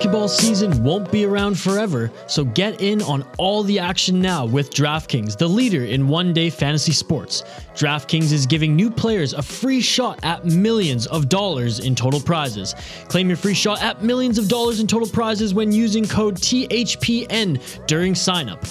Basketball season won't be around forever, so get in on all the action now with DraftKings, the leader in one day fantasy sports. DraftKings is giving new players a free shot at millions of dollars in total prizes. Claim your free shot at millions of dollars in total prizes when using code THPN during signup.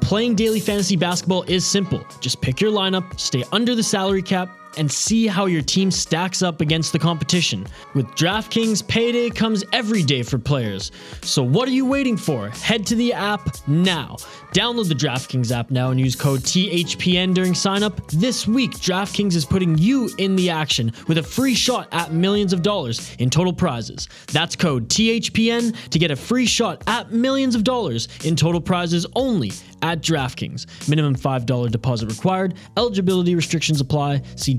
Playing daily fantasy basketball is simple. Just pick your lineup, stay under the salary cap, and see how your team stacks up against the competition. With DraftKings, payday comes every day for players. So what are you waiting for? Head to the app now. Download the DraftKings app now and use code THPN during signup. This week, DraftKings is putting you in the action with a free shot at millions of dollars in total prizes. That's code THPN to get a free shot at millions of dollars in total prizes only at DraftKings. Minimum $5 deposit required. Eligibility restrictions apply. See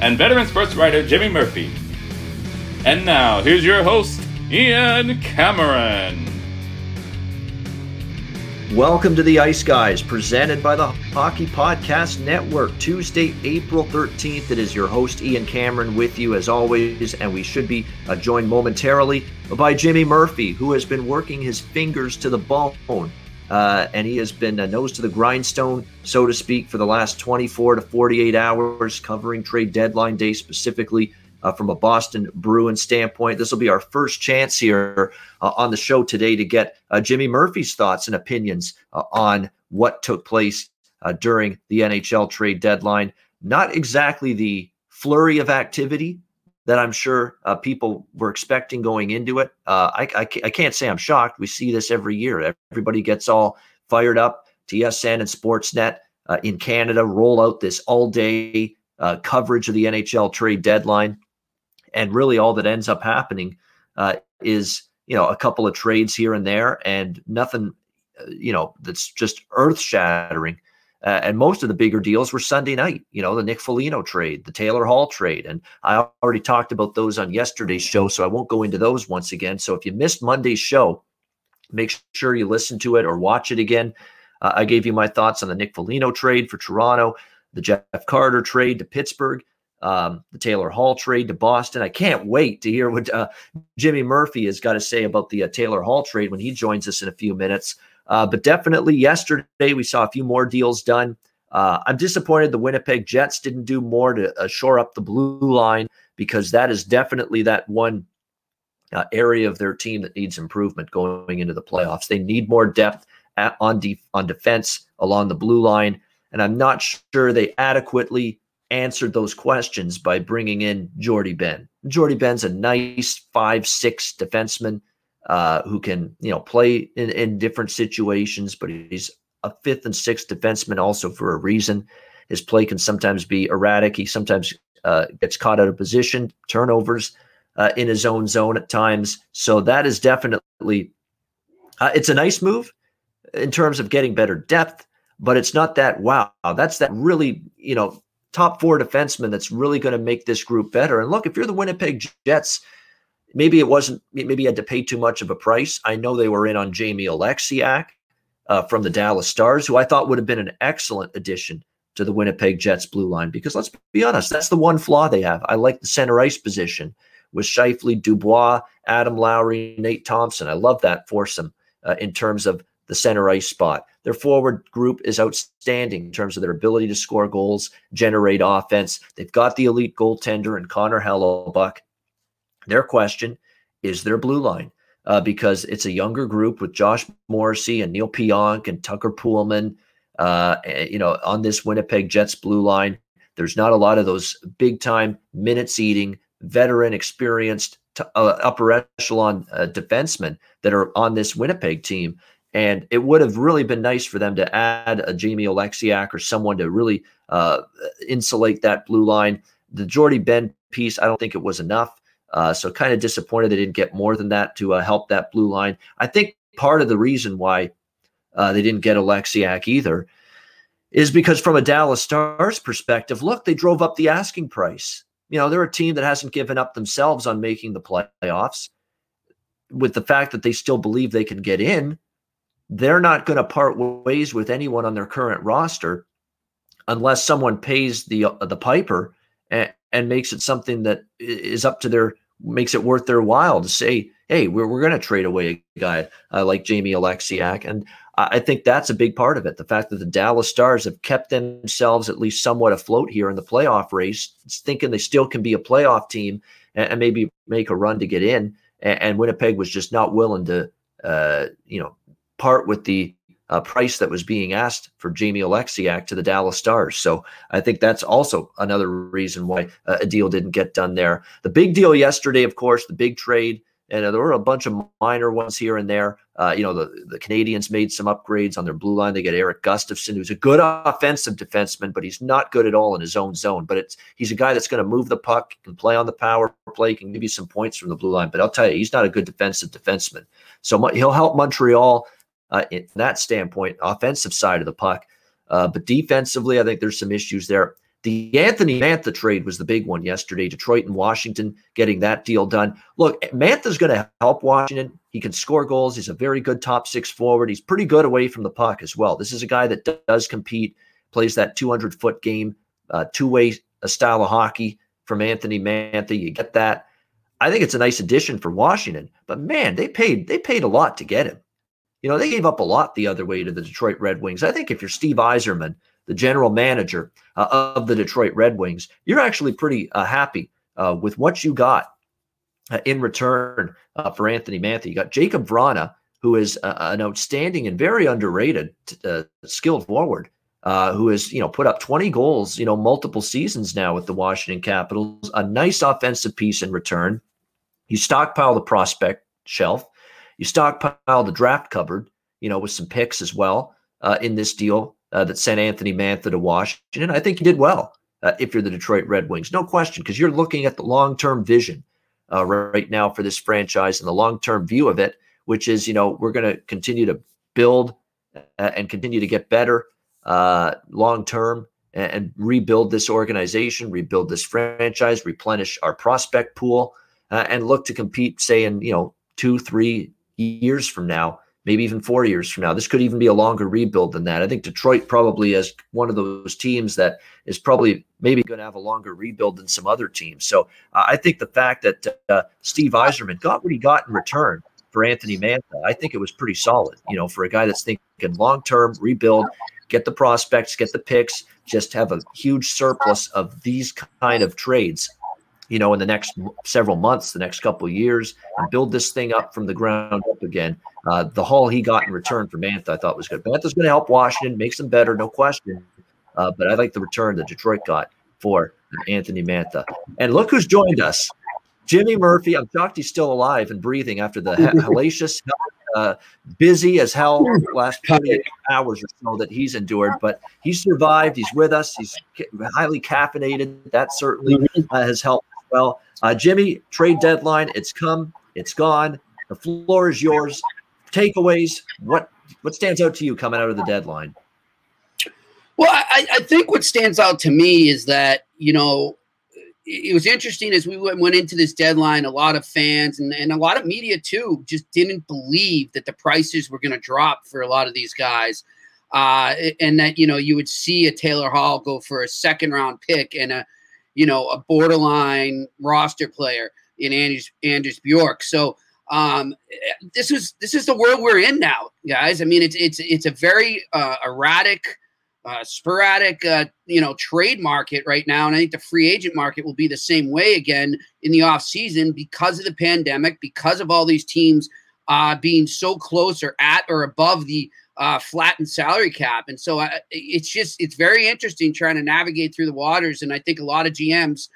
and veteran sports writer Jimmy Murphy. And now, here's your host, Ian Cameron. Welcome to the Ice Guys, presented by the Hockey Podcast Network. Tuesday, April 13th. It is your host, Ian Cameron, with you as always, and we should be joined momentarily by Jimmy Murphy, who has been working his fingers to the bone. Uh, and he has been a nose to the grindstone, so to speak, for the last 24 to 48 hours, covering trade deadline day specifically uh, from a Boston Bruins standpoint. This will be our first chance here uh, on the show today to get uh, Jimmy Murphy's thoughts and opinions uh, on what took place uh, during the NHL trade deadline. Not exactly the flurry of activity that I'm sure uh, people were expecting going into it. I, I, I can't say I'm shocked. We see this every year. Everybody gets all fired up. TSN and Sportsnet in Canada roll out this all day coverage of the NHL trade deadline and really all that ends up happening uh, is you know a couple of trades here and there and nothing uh, you know that's just earth shattering uh, and most of the bigger deals were Sunday night. You know, the Nick Foligno trade, the Taylor Hall trade. And I already talked about those on yesterday's show, so I won't go into those once again. So if you missed Monday's show, make sure you listen to it or watch it again. Uh, I gave you my thoughts on the Nick Foligno trade for Toronto, the Jeff Carter trade to Pittsburgh, um, the Taylor Hall trade to Boston. I can't wait to hear what uh, Jimmy Murphy has got to say about the uh, Taylor Hall trade when he joins us in a few minutes. Uh, but definitely yesterday we saw a few more deals done. Uh, I'm disappointed the Winnipeg Jets didn't do more to uh, shore up the blue line because that is definitely that one uh, area of their team that needs improvement going into the playoffs. They need more depth at, on de- on defense along the blue line, and I'm not sure they adequately answered those questions by bringing in Jordie Benn. Jordie Benn's a nice five six defenseman uh, who can you know play in, in different situations, but he's a fifth and sixth defenseman also for a reason. His play can sometimes be erratic. He sometimes uh, gets caught out of position, turnovers uh, in his own zone at times. So that is definitely uh, it's a nice move in terms of getting better depth, but it's not that wow. That's that really you know top four defenseman that's really going to make this group better. And look, if you're the Winnipeg Jets, maybe it wasn't, maybe you had to pay too much of a price. I know they were in on Jamie Oleksiak uh, from the Dallas Stars, who I thought would have been an excellent addition to the Winnipeg Jets blue line. Because let's be honest, that's the one flaw they have. I like the center ice position with Scheifele, Dubois, Adam Lowry, Nate Thompson. I love that foursome uh, in terms of the center ice spot. Their forward group is outstanding in terms of their ability to score goals, generate offense. They've got the elite goaltender and Connor Hellebuyck. Their question is their blue line uh, because it's a younger group with Josh Morrissey and Neal Pionk and Tucker Poolman. Uh, you know, on this Winnipeg Jets blue line, There's not a lot of those big time minutes eating, veteran, experienced uh, upper echelon uh, defensemen that are on this Winnipeg team. And it would have really been nice for them to add a Jamie Oleksiak or someone to really uh, insulate that blue line. The Jordie Benn piece, I don't think it was enough. Uh, so kind of disappointed they didn't get more than that to uh, help that blue line. I think part of the reason why uh, they didn't get Oleksiak either is because from a Dallas Stars perspective, look, they drove up the asking price. You know, they're a team that hasn't given up themselves on making the playoffs. With the fact that they still believe they can get in, they're not going to part ways with anyone on their current roster unless someone pays the uh, the piper and, and makes it something that is up to their makes it worth their while to say, hey, we're, we're going to trade away a guy uh, like Jamie Oleksiak. And I think that's a big part of it. The fact that the Dallas Stars have kept themselves at least somewhat afloat here in the playoff race, thinking they still can be a playoff team and, and maybe make a run to get in. And, and Winnipeg was just not willing to, uh, you know, part with the uh, price that was being asked for Jamie Oleksiak to the Dallas Stars. So I think that's also another reason why uh, a deal didn't get done there. The big deal yesterday, of course, the big trade and uh, there were a bunch of minor ones here and there. Uh, you know, the, the Canadiens made some upgrades on their blue line. They get Erik Gustafsson, who's a good offensive defenseman, but he's not good at all in his own zone. But it's he's a guy that's going to move the puck, can play on the power play, can give you some points from the blue line. But I'll tell you, he's not a good defensive defenseman. So he'll help Montreal uh, in that standpoint, offensive side of the puck. Uh, but defensively, I think there's some issues there. The Anthony Mantha trade was the big one yesterday. Detroit and Washington getting that deal done. Look, Mantha's going to help Washington. He can score goals. He's a very good top six forward. He's pretty good away from the puck as well. This is a guy that does compete, plays that 200 foot game, uh, two way style of hockey from Anthony Mantha. You get that. I think it's a nice addition for Washington. But man, they paid they paid a lot to get him. You know, they gave up a lot the other way to the Detroit Red Wings. I think if you're Steve Yzerman, the general manager uh, of the Detroit Red Wings, you're actually pretty uh, happy uh, with what you got uh, in return uh, for Anthony Mantha. You got Jakub Vrana, who is uh, an outstanding and very underrated skilled forward. who has you know put up 20 goals you know multiple seasons now with the Washington Capitals a nice offensive piece in return you stockpile the prospect shelf you stockpile the draft cupboard you know with some picks as well uh, in this deal uh, that sent Anthony Mantha to Washington. I think you did well uh, if you're the Detroit Red Wings, no question, because you're looking at the long term vision uh, right now for this franchise and the long term view of it, which is, you know, we're going to continue to build uh, and continue to get better uh, long term and, and, rebuild this organization, rebuild this franchise, replenish our prospect pool, uh, and look to compete, say, in, you know, two, three years from now maybe even four years from now. This could even be a longer rebuild than that. I think Detroit probably is one of those teams that is probably maybe going to have a longer rebuild than some other teams. So uh, I think the fact that uh, Steve Yzerman got what he got in return for Anthony Mantha, I think it was pretty solid. You know, for a guy that's thinking long term rebuild, get the prospects, get the picks, just have a huge surplus of these kind of trades you know, in the next several months, the next couple of years, and build this thing up from the ground up again. Uh, the haul he got in return for Mantha, I thought was good. Mantha's going to help Washington, makes them better, no question. Uh, but I like the return that Detroit got for Anthony Mantha. And look who's joined us. Jimmy Murphy. I'm shocked he's still alive and breathing after the hellacious, uh, busy as hell last 28 hours or so that he's endured. But he survived. He's with us. He's highly caffeinated. That certainly uh, has helped well. Uh, Jimmy, trade deadline. It's come. It's gone. The floor is yours. Takeaways. What what stands out to you coming out of the deadline? Well, I, I think what stands out to me is that you know it was interesting as we went into this deadline. A lot of fans and, and a lot of media too just didn't believe that the prices were going to drop for a lot of these guys, uh, and that you know you would see a Taylor Hall go for a second round pick and a you know, a borderline roster player in Anders, Anders Bjork. So um, this is this is the world we're in now, guys. I mean, it's it's it's a very uh, erratic, uh, sporadic, uh, you know, trade market right now, and I think the free agent market will be the same way again in the off season because of the pandemic, because of all these teams uh, being so close or at or above the uh, flattened salary cap. And so I, it's just, it's very interesting trying to navigate through the waters. And I think a lot of GMs,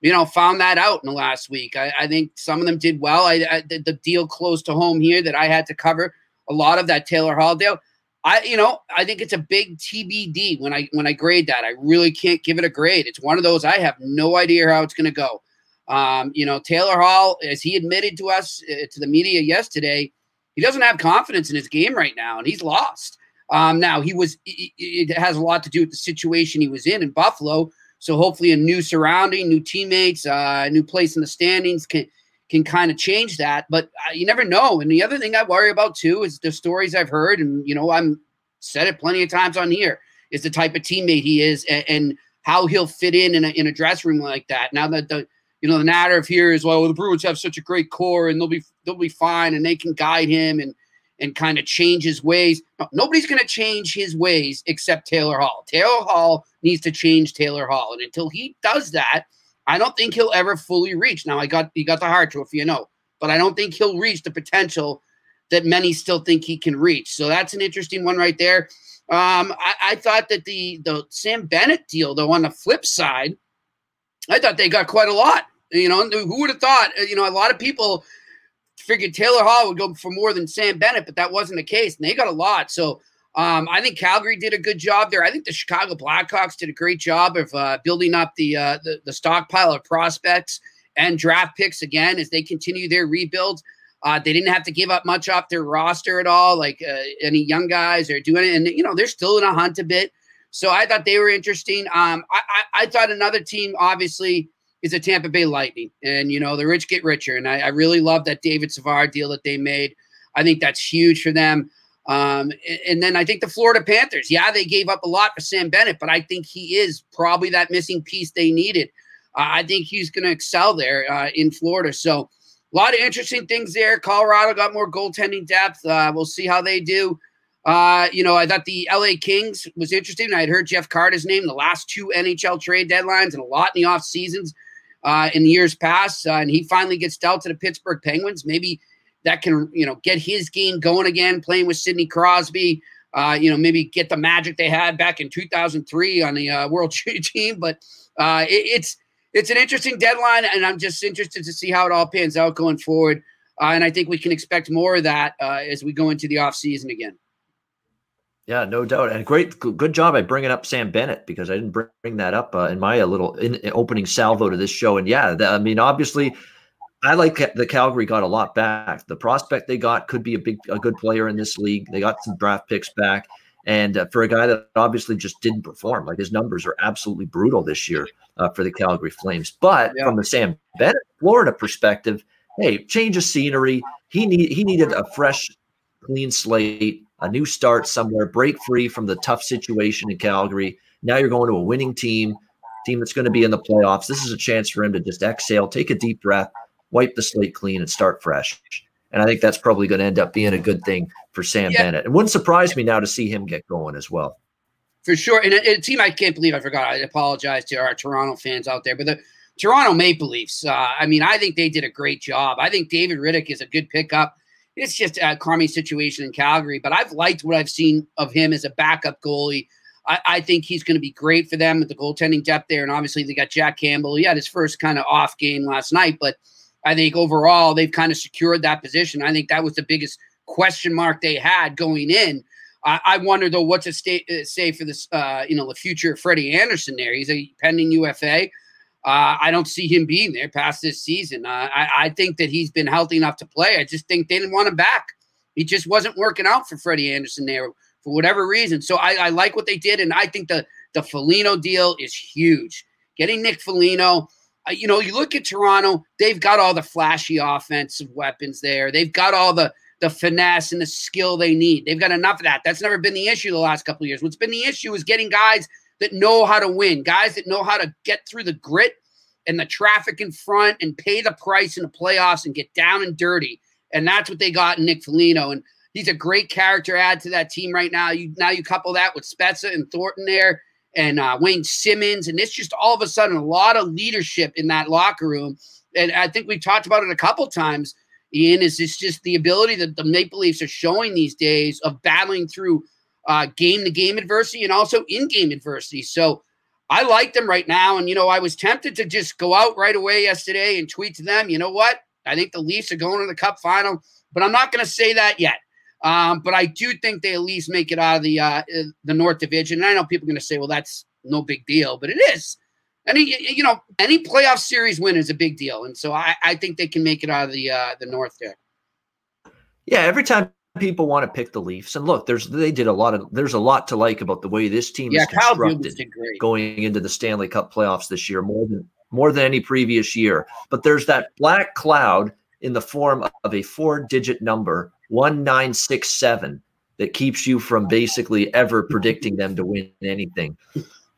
you know, found that out in the last week. I, I think some of them did well. I, I the, the deal close to home here that I had to cover a lot of that Taylor Hall deal. I, you know, I think it's a big TBD when I when I grade that. I really can't give it a grade. It's one of those I have no idea how it's going to go. Um, you know, Taylor Hall, as he admitted to us uh, to the media yesterday, he doesn't have confidence in his game right now, and he's lost. Um, now he was. It, has a lot to do with the situation he was in in Buffalo. So hopefully, a new surrounding, new teammates, uh, a new place in the standings can can kind of change that. But uh, you never know. And the other thing I worry about too is the stories I've heard, and you know, I'm said it plenty of times on here, is the type of teammate he is and, and how he'll fit in in a, in a dressing room like that. Now that the you know the narrative here is well, the Bruins have such a great core and they'll be they'll be fine and they can guide him and and kind of change his ways. No, nobody's going to change his ways except Taylor Hall. Taylor Hall needs to change Taylor Hall, and until he does that, I don't think he'll ever fully reach. Now, I got he got the Hart Trophy, you know, but I don't think he'll reach the potential that many still think he can reach. So that's an interesting one right there. Um, I, I thought that the the Sam Bennett deal, though, on the flip side, I thought they got quite a lot. You know, who would have thought? You know, a lot of people figured Taylor Hall would go for more than Sam Bennett, but that wasn't the case, and they got a lot. So um, I think Calgary did a good job there. I think the Chicago Blackhawks did a great job of uh, building up the, uh, the, the stockpile of prospects and draft picks again as they continue their rebuild. Uh, they didn't have to give up much off their roster at all, like uh, any young guys or doing it. And you know they're still in a hunt a bit. So I thought they were interesting. Um, I, I, I thought another team obviously is a Tampa Bay Lightning, and you know the rich get richer. And I, I really love that David Savard deal that they made. I think that's huge for them. Um, and then I think the Florida Panthers, yeah, they gave up a lot for Sam Bennett, but I think he is probably that missing piece they needed. Uh, I think he's going to excel there uh, in Florida. So a lot of interesting things there. Colorado got more goaltending depth. Uh, we'll see how they do. Uh, you know, I thought the LA Kings was interesting. I had heard Jeff Carter's name the last two NHL trade deadlines and a lot in the off seasons uh, in years past, uh, and he finally gets dealt to the Pittsburgh Penguins. Maybe that can you know get his game going again, playing with Sidney Crosby. Uh, you know, maybe get the magic they had back in 2003 on the uh, World Team. But uh, it, it's it's an interesting deadline, and I'm just interested to see how it all pans out going forward. Uh, and I think we can expect more of that uh, as we go into the off season again. Yeah, no doubt, and great, good job by bringing up Sam Bennett because I didn't bring that up uh, in my little in, in opening salvo to this show. And yeah, the, I mean, obviously, I like the Calgary got a lot back. The prospect they got could be a big, a good player in this league. They got some draft picks back, and uh, for a guy that obviously just didn't perform, like his numbers are absolutely brutal this year uh, for the Calgary Flames. But yeah. from the Sam Bennett Florida perspective, hey, change of scenery. He need he needed a fresh, clean slate, a new start somewhere, break free from the tough situation in Calgary. Now you're going to a winning team, team that's going to be in the playoffs. This is a chance for him to just exhale, take a deep breath wipe the slate clean and start fresh. And I think that's probably going to end up being a good thing for Sam yeah. Bennett. It wouldn't surprise me now to see him get going as well. For sure. And a, a, team I can't believe I forgot. I apologize to our Toronto fans out there, but the Toronto Maple Leafs, uh, I mean, I think they did a great job. I think David Rittich is a good pickup. It's just a crummy situation in Calgary, but I've liked what I've seen of him as a backup goalie. I, I think he's going to be great for them with the goaltending depth there. And obviously, they got Jack Campbell. He had his first kind of off game last night, but – I think overall they've kind of secured that position. I think that was the biggest question mark they had going in. I, I wonder though, what's it stay, uh, say for this, uh, you know, the future of Freddie Andersen there? He's a pending UFA. Uh, I don't see him being there past this season. Uh, I, I, think that he's been healthy enough to play. I just think they didn't want him back. He just wasn't working out for Freddie Andersen there for whatever reason. So I, I like what they did, and I think the the Foligno deal is huge. Getting Nick Foligno, uh, you know, you look at Toronto, they've got all the flashy offensive weapons there. They've got all the the finesse and the skill they need. They've got enough of that. That's never been the issue the last couple of years. What's been the issue is getting guys that know how to win, guys that know how to get through the grit and the traffic in front and pay the price in the playoffs and get down and dirty. And that's what they got in Nick Foligno. And he's a great character add to that team right now. You now you couple that with Spezza and Thornton there and uh, Wayne Simmonds, and it's just all of a sudden a lot of leadership in that locker room. And I think we've talked about it a couple times. Ian, is this just the ability that the Maple Leafs are showing these days of battling through game to game adversity and also in game adversity. So I like them right now. And, you know, I was tempted to just go out right away yesterday and tweet to them, you know what? I think the Leafs are going to the cup final, but I'm not going to say that yet. Um, but I do think they at least make it out of the uh, the North Division. And I know people are going to say, well, that's no big deal, but it is. Any you know any playoff series win is a big deal, and so I, I think they can make it out of the uh, the North there. Yeah, every time people want to pick the Leafs, and look, there's they did a lot of there's a lot to like about the way this team yeah, is constructed going into the Stanley Cup playoffs this year, more than more than any previous year. But there's that black cloud in the form of a four-digit number, one nine six seven, that keeps you from basically ever predicting them to win anything.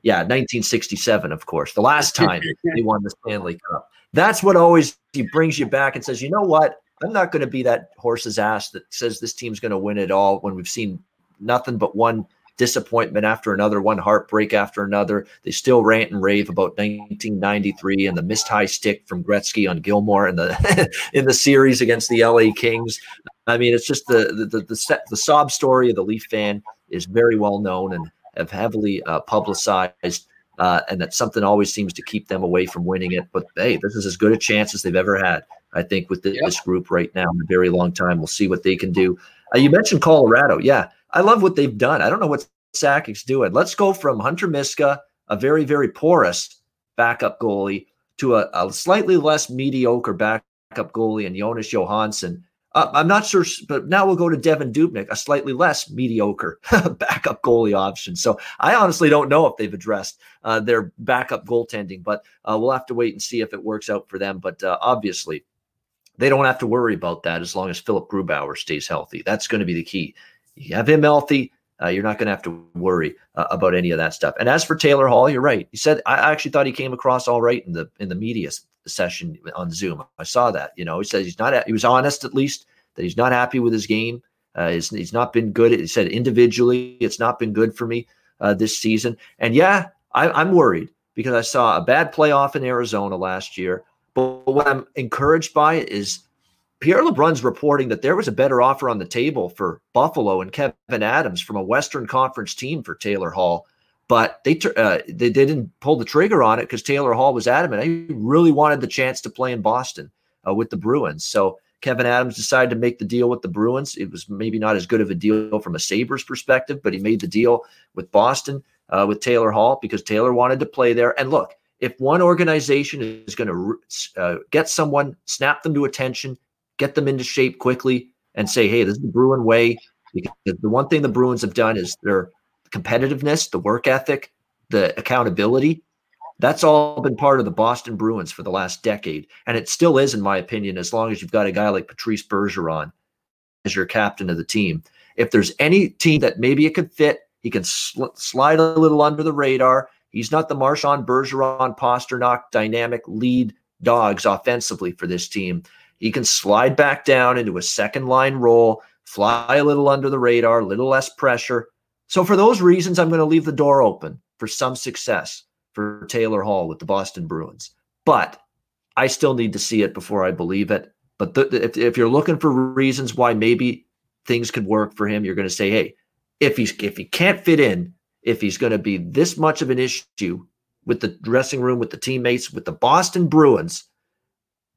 Yeah, 1967, of course, the last time they won the Stanley Cup. That's what always brings you back and says, you know what? I'm not going to be that horse's ass that says this team's going to win it all when we've seen nothing but one disappointment after another, one heartbreak after another. They still rant and rave about 1993 and the missed high stick from Gretzky on Gilmour in the in the series against the LA Kings. I mean, it's just the the the, the, the sob story of the Leaf fan is very well known and have heavily uh, publicized. Uh, and that something always seems to keep them away from winning it. But hey, this is as good a chance as they've ever had. I think with this yep. group right now in a very long time, we'll see what they can do. Uh, you mentioned Colorado, yeah, I love what they've done. I don't know what Sakic's doing. Let's go from Hunter Miska, a very very porous backup goalie, to a, a slightly less mediocre backup goalie in Jonas Johansson. Uh, I'm not sure, but now we'll go to Devan Dubnyk, a slightly less mediocre backup goalie option. So I honestly don't know if they've addressed uh, their backup goaltending, but uh, we'll have to wait and see if it works out for them. But uh, obviously, they don't have to worry about that as long as Philipp Grubauer stays healthy. That's going to be the key. You have him healthy, uh, you're not going to have to worry uh, about any of that stuff. And as for Taylor Hall, you're right. He said I actually thought he came across all right in the in the media session on Zoom. I saw that. You know, he says he's not. He was honest at least that he's not happy with his game. Uh, he's, he's not been good. He said individually, it's not been good for me uh, this season. And yeah, I, I'm worried because I saw a bad playoff in Arizona last year. But what I'm encouraged by is Pierre LeBrun's reporting that there was a better offer on the table for Buffalo and Kevyn Adams from a Western Conference team for Taylor Hall, but they uh, they, didn't pull the trigger on it because Taylor Hall was adamant. He really wanted the chance to play in Boston uh, with the Bruins. So Kevyn Adams decided to make the deal with the Bruins. It was maybe not as good of a deal from a Sabres perspective, but he made the deal with Boston uh, with Taylor Hall because Taylor wanted to play there. And look, if one organization is going to uh, get someone, snap them to attention, get them into shape quickly, and say, hey, this is the Bruin way. Because the one thing the Bruins have done is their competitiveness, the work ethic, the accountability. That's all been part of the Boston Bruins for the last decade. And it still is, in my opinion, as long as you've got a guy like Patrice Bergeron as your captain of the team. If there's any team that maybe it could fit, he can sl- slide a little under the radar. He's not the Marchand Bergeron Pastrnak dynamic lead dogs offensively for this team. He can slide back down into a second line role, fly a little under the radar, a little less pressure. So, for those reasons, I'm going to leave the door open for some success for Taylor Hall with the Boston Bruins. But I still need to see it before I believe it. But if, if you're looking for reasons why maybe things could work for him, you're going to say, hey, if he's if he can't fit in, if he's going to be this much of an issue with the dressing room, with the teammates, with the Boston Bruins,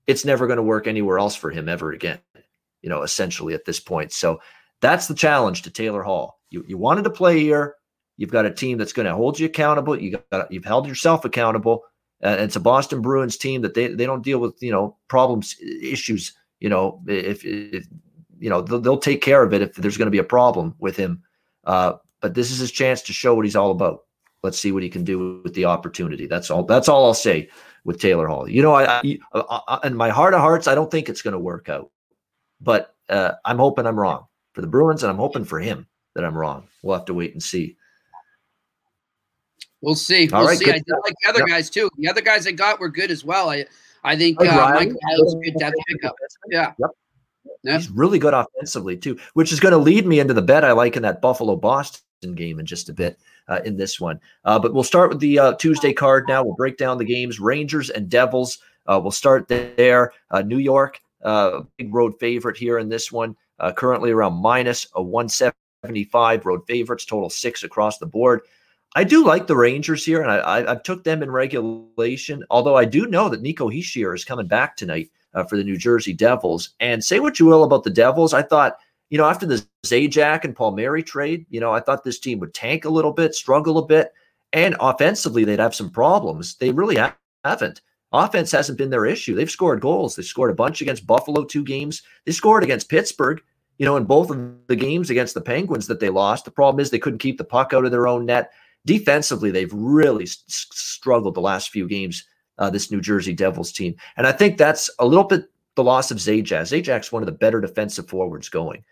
it's never going to work anywhere else for him ever again. You know, essentially at this point. So that's the challenge to Taylor Hall. You you wanted to play here. You've got a team that's going to hold you accountable. You got you've held yourself accountable. Uh, it's a Boston Bruins team that they they don't deal with you know problems issues. You know if, if you know they'll, they'll, take care of it if there's going to be a problem with him. Uh, but this is his chance to show what he's all about. Let's see what he can do with the opportunity. That's all. That's all I'll say with Taylor Hall. You know, I, I, I in my heart of hearts, I don't think it's going to work out, but uh, I'm hoping I'm wrong for the Bruins, and I'm hoping for him that I'm wrong. We'll have to wait and see. We'll see. All we'll right, see. I did like the other guys too. The other guys I got were good as well. I I think uh, Mike was good to pickup. Yeah. Yep. Yep. He's really good offensively too, which is going to lead me into the bet I like in that Buffalo Boston game in just a bit uh, in this one. Uh, but we'll start with the uh, Tuesday card now. We'll break down the games Rangers and Devils. Uh, we'll start there. Uh, New York uh, big road favorite here in this one. Currently around minus a 175 road favorites, total six across the board. I do like the Rangers here, and I, I, I took them in regulation. Although I do know that Nico Hischier is coming back tonight for the New Jersey Devils. And say what you will about the Devils, I thought you know after the Zajac and Palmieri trade, you know I thought this team would tank a little bit, struggle a bit, and offensively they'd have some problems. They really haven't. Offense hasn't been their issue. They've scored goals. They scored a bunch against Buffalo, two games. They scored against Pittsburgh. You know, in both of the games against the Penguins that they lost, the problem is they couldn't keep the puck out of their own net defensively, they've really s- struggled the last few games. Uh, this New Jersey Devils team, and I think that's a little bit the loss of Zajac. Zajac's one of the better defensive forwards going,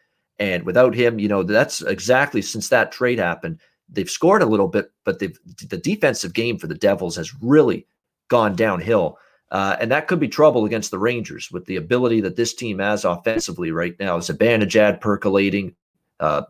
and without him, you know that's exactly since that trade happened. They've scored a little bit, but the defensive game for the Devils has really gone downhill. Uh, and that could be trouble against the Rangers with the ability that this team has offensively right now. Zibanejad percolating. Uh,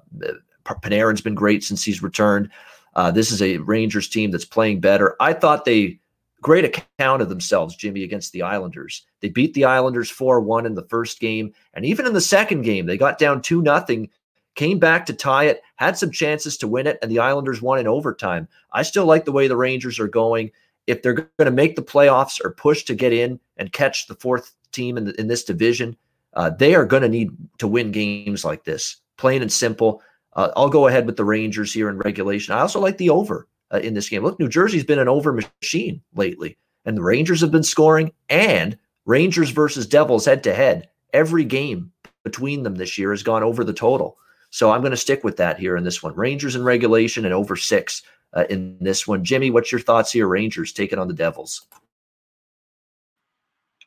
Panarin's been great since he's returned. Uh, this is a Rangers team that's playing better. I thought they great account of themselves, Jimmy, against the Islanders. They beat the Islanders 4 1 in the first game. And even in the second game, they got down 2 0, came back to tie it, had some chances to win it, and the Islanders won in overtime. I still like the way the Rangers are going. If they're going to make the playoffs or push to get in and catch the fourth team in, the, in this division, uh, they are going to need to win games like this, plain and simple. Uh, I'll go ahead with the Rangers here in regulation. I also like the over uh, in this game. Look, New Jersey's been an over machine lately, and the Rangers have been scoring. And Rangers versus Devils head to head, every game between them this year has gone over the total. So I'm going to stick with that here in this one. Rangers in regulation and over six uh, in this one. Jimmy, what's your thoughts here? Rangers taking on the Devils.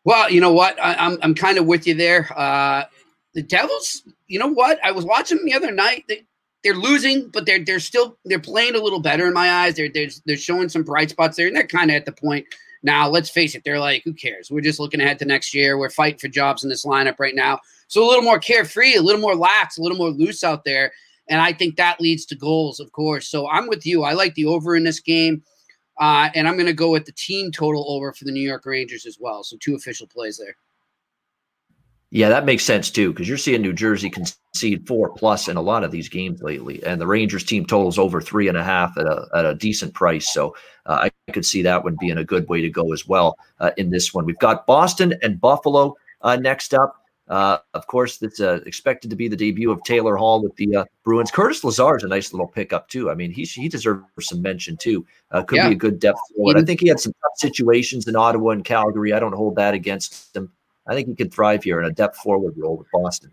Well, you know what? I, am I'm, I'm kind of with you there. Uh, the Devils, you know what? I was watching the other night. They, they're losing, but they're they're still they're playing a little better in my eyes. They're they're, they're showing some bright spots there, and they're kind of at the point now. Let's face it, they're like, who cares? We're just looking ahead to next year. We're fighting for jobs in this lineup right now, so a little more carefree, a little more lax, a little more loose out there, and I think that leads to goals, of course. So I'm with you. I like the over in this game. Uh, and I'm going to go with the team total over for the New York Rangers as well. So two official plays there. Yeah, that makes sense too, because you're seeing New Jersey concede four plus in a lot of these games lately, and the Rangers team totals over three and a half at a, at a decent price. So uh, I could see that one being a good way to go as well uh, in this one. We've got Boston and Buffalo uh, next up. Uh, of course, it's uh, expected to be the debut of Taylor Hall with the uh, Bruins. Curtis Lazar is a nice little pickup too. I mean, he he deserves some mention too. could yeah. be a good depth forward. I think he had some tough situations in Ottawa and Calgary. I don't hold that against him. I think he could thrive here in a depth forward role with Boston.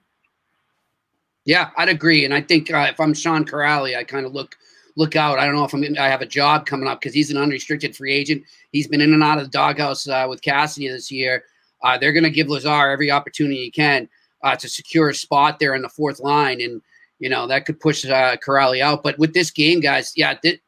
Yeah, I'd agree, and I think uh, if I'm Sean Kuraly, I kind of look look out. I don't know if I'm I have a job coming up because he's an unrestricted free agent. He's been in and out of the doghouse uh, with Cassidy this year. Uh, they're going to give Lazar every opportunity he can uh, to secure a spot there in the fourth line, and you know that could push uh, Kuraly out. But with this game, guys, yeah, th-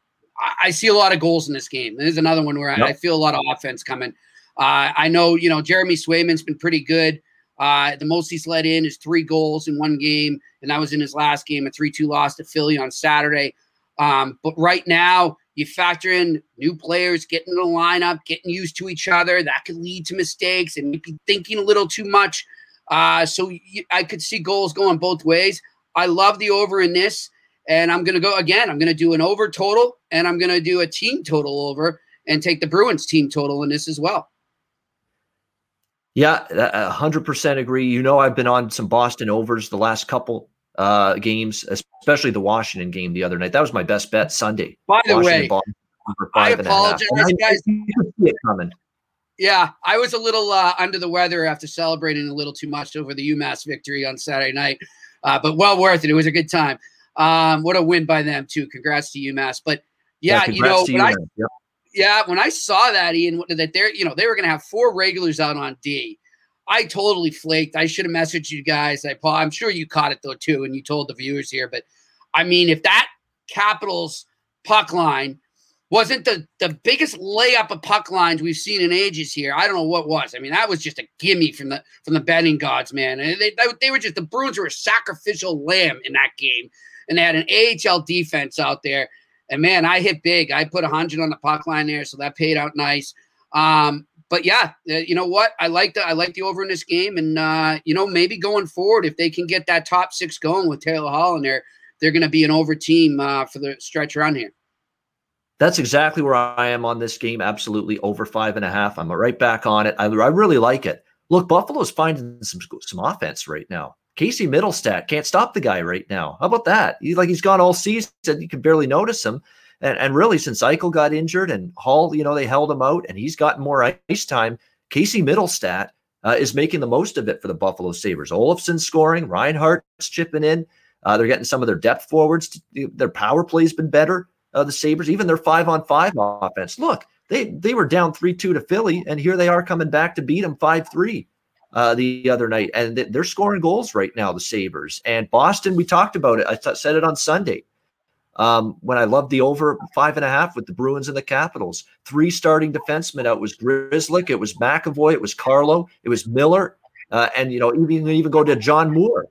I see a lot of goals in this game. There's another one where yep. I, I feel a lot of offense coming. Uh, I know, you know, Jeremy Swayman's been pretty good. Uh, the most he's let in is three goals in one game, and that was in his last game, a 3 2 loss to Philly on Saturday. Um, but right now, you factor in new players getting in the lineup, getting used to each other. That could lead to mistakes and maybe thinking a little too much. Uh, so you, I could see goals going both ways. I love the over in this, and I'm going to go again. I'm going to do an over total, and I'm going to do a team total over and take the Bruins team total in this as well. Yeah, hundred percent agree. You know, I've been on some Boston overs the last couple uh, games, especially the Washington game the other night. That was my best bet Sunday. By the Washington, way, I apologize, guys. coming. Yeah, I was a little uh, under the weather after celebrating a little too much over the UMass victory on Saturday night, uh, but well worth it. It was a good time. Um, what a win by them too. Congrats to UMass. But yeah, yeah you know, I, yep yeah, when I saw that, Ian, that they're you know they were going to have four regulars out on D, I totally flaked. I should have messaged you guys. I, Paul, I'm sure you caught it though too, and you told the viewers here. But I mean, if that Capitals puck line wasn't the the biggest layup of puck lines we've seen in ages here, I don't know what was. I mean, that was just a gimme from the from the betting gods, man. And they they were just the Bruins were a sacrificial lamb in that game, and they had an AHL defense out there and man, I hit big. I put a hundred on the puck line there, so that paid out nice. Um, but yeah, uh, you know what? I like the I like the over in this game, and uh, you know maybe going forward, if they can get that top six going with Taylor Hall in there, they're going to be an over team uh, for the stretch run here. That's exactly where I am on this game. Absolutely over five and a half. I'm right back on it. I, I really like it. Look, Buffalo's finding some some offense right now. Casey Mittelstadt can't stop the guy right now. How about that? He's like he's gone all season. You can barely notice him. And, and really, since Eichel got injured and Hall, you know, they held him out and he's gotten more ice time, Casey Mittelstadt uh, is making the most of it for the Buffalo Sabres. Olofsson scoring, Reinhart's chipping in. Uh, they're getting some of their depth forwards. Their power play's been better. Uh, the Sabres, even their five on five offense. Look, they they were down three two to Philly, and here they are coming back to beat them five three uh, the other night, and they're scoring goals right now. The Sabres and Boston. We talked about it. I said it on Sunday um, when I loved the over five and a half with the Bruins and the Capitals. Three starting defensemen out was Grzelcyk, it was McAvoy, it was Carlo, it was Miller, uh, and you know even even go to John Moore.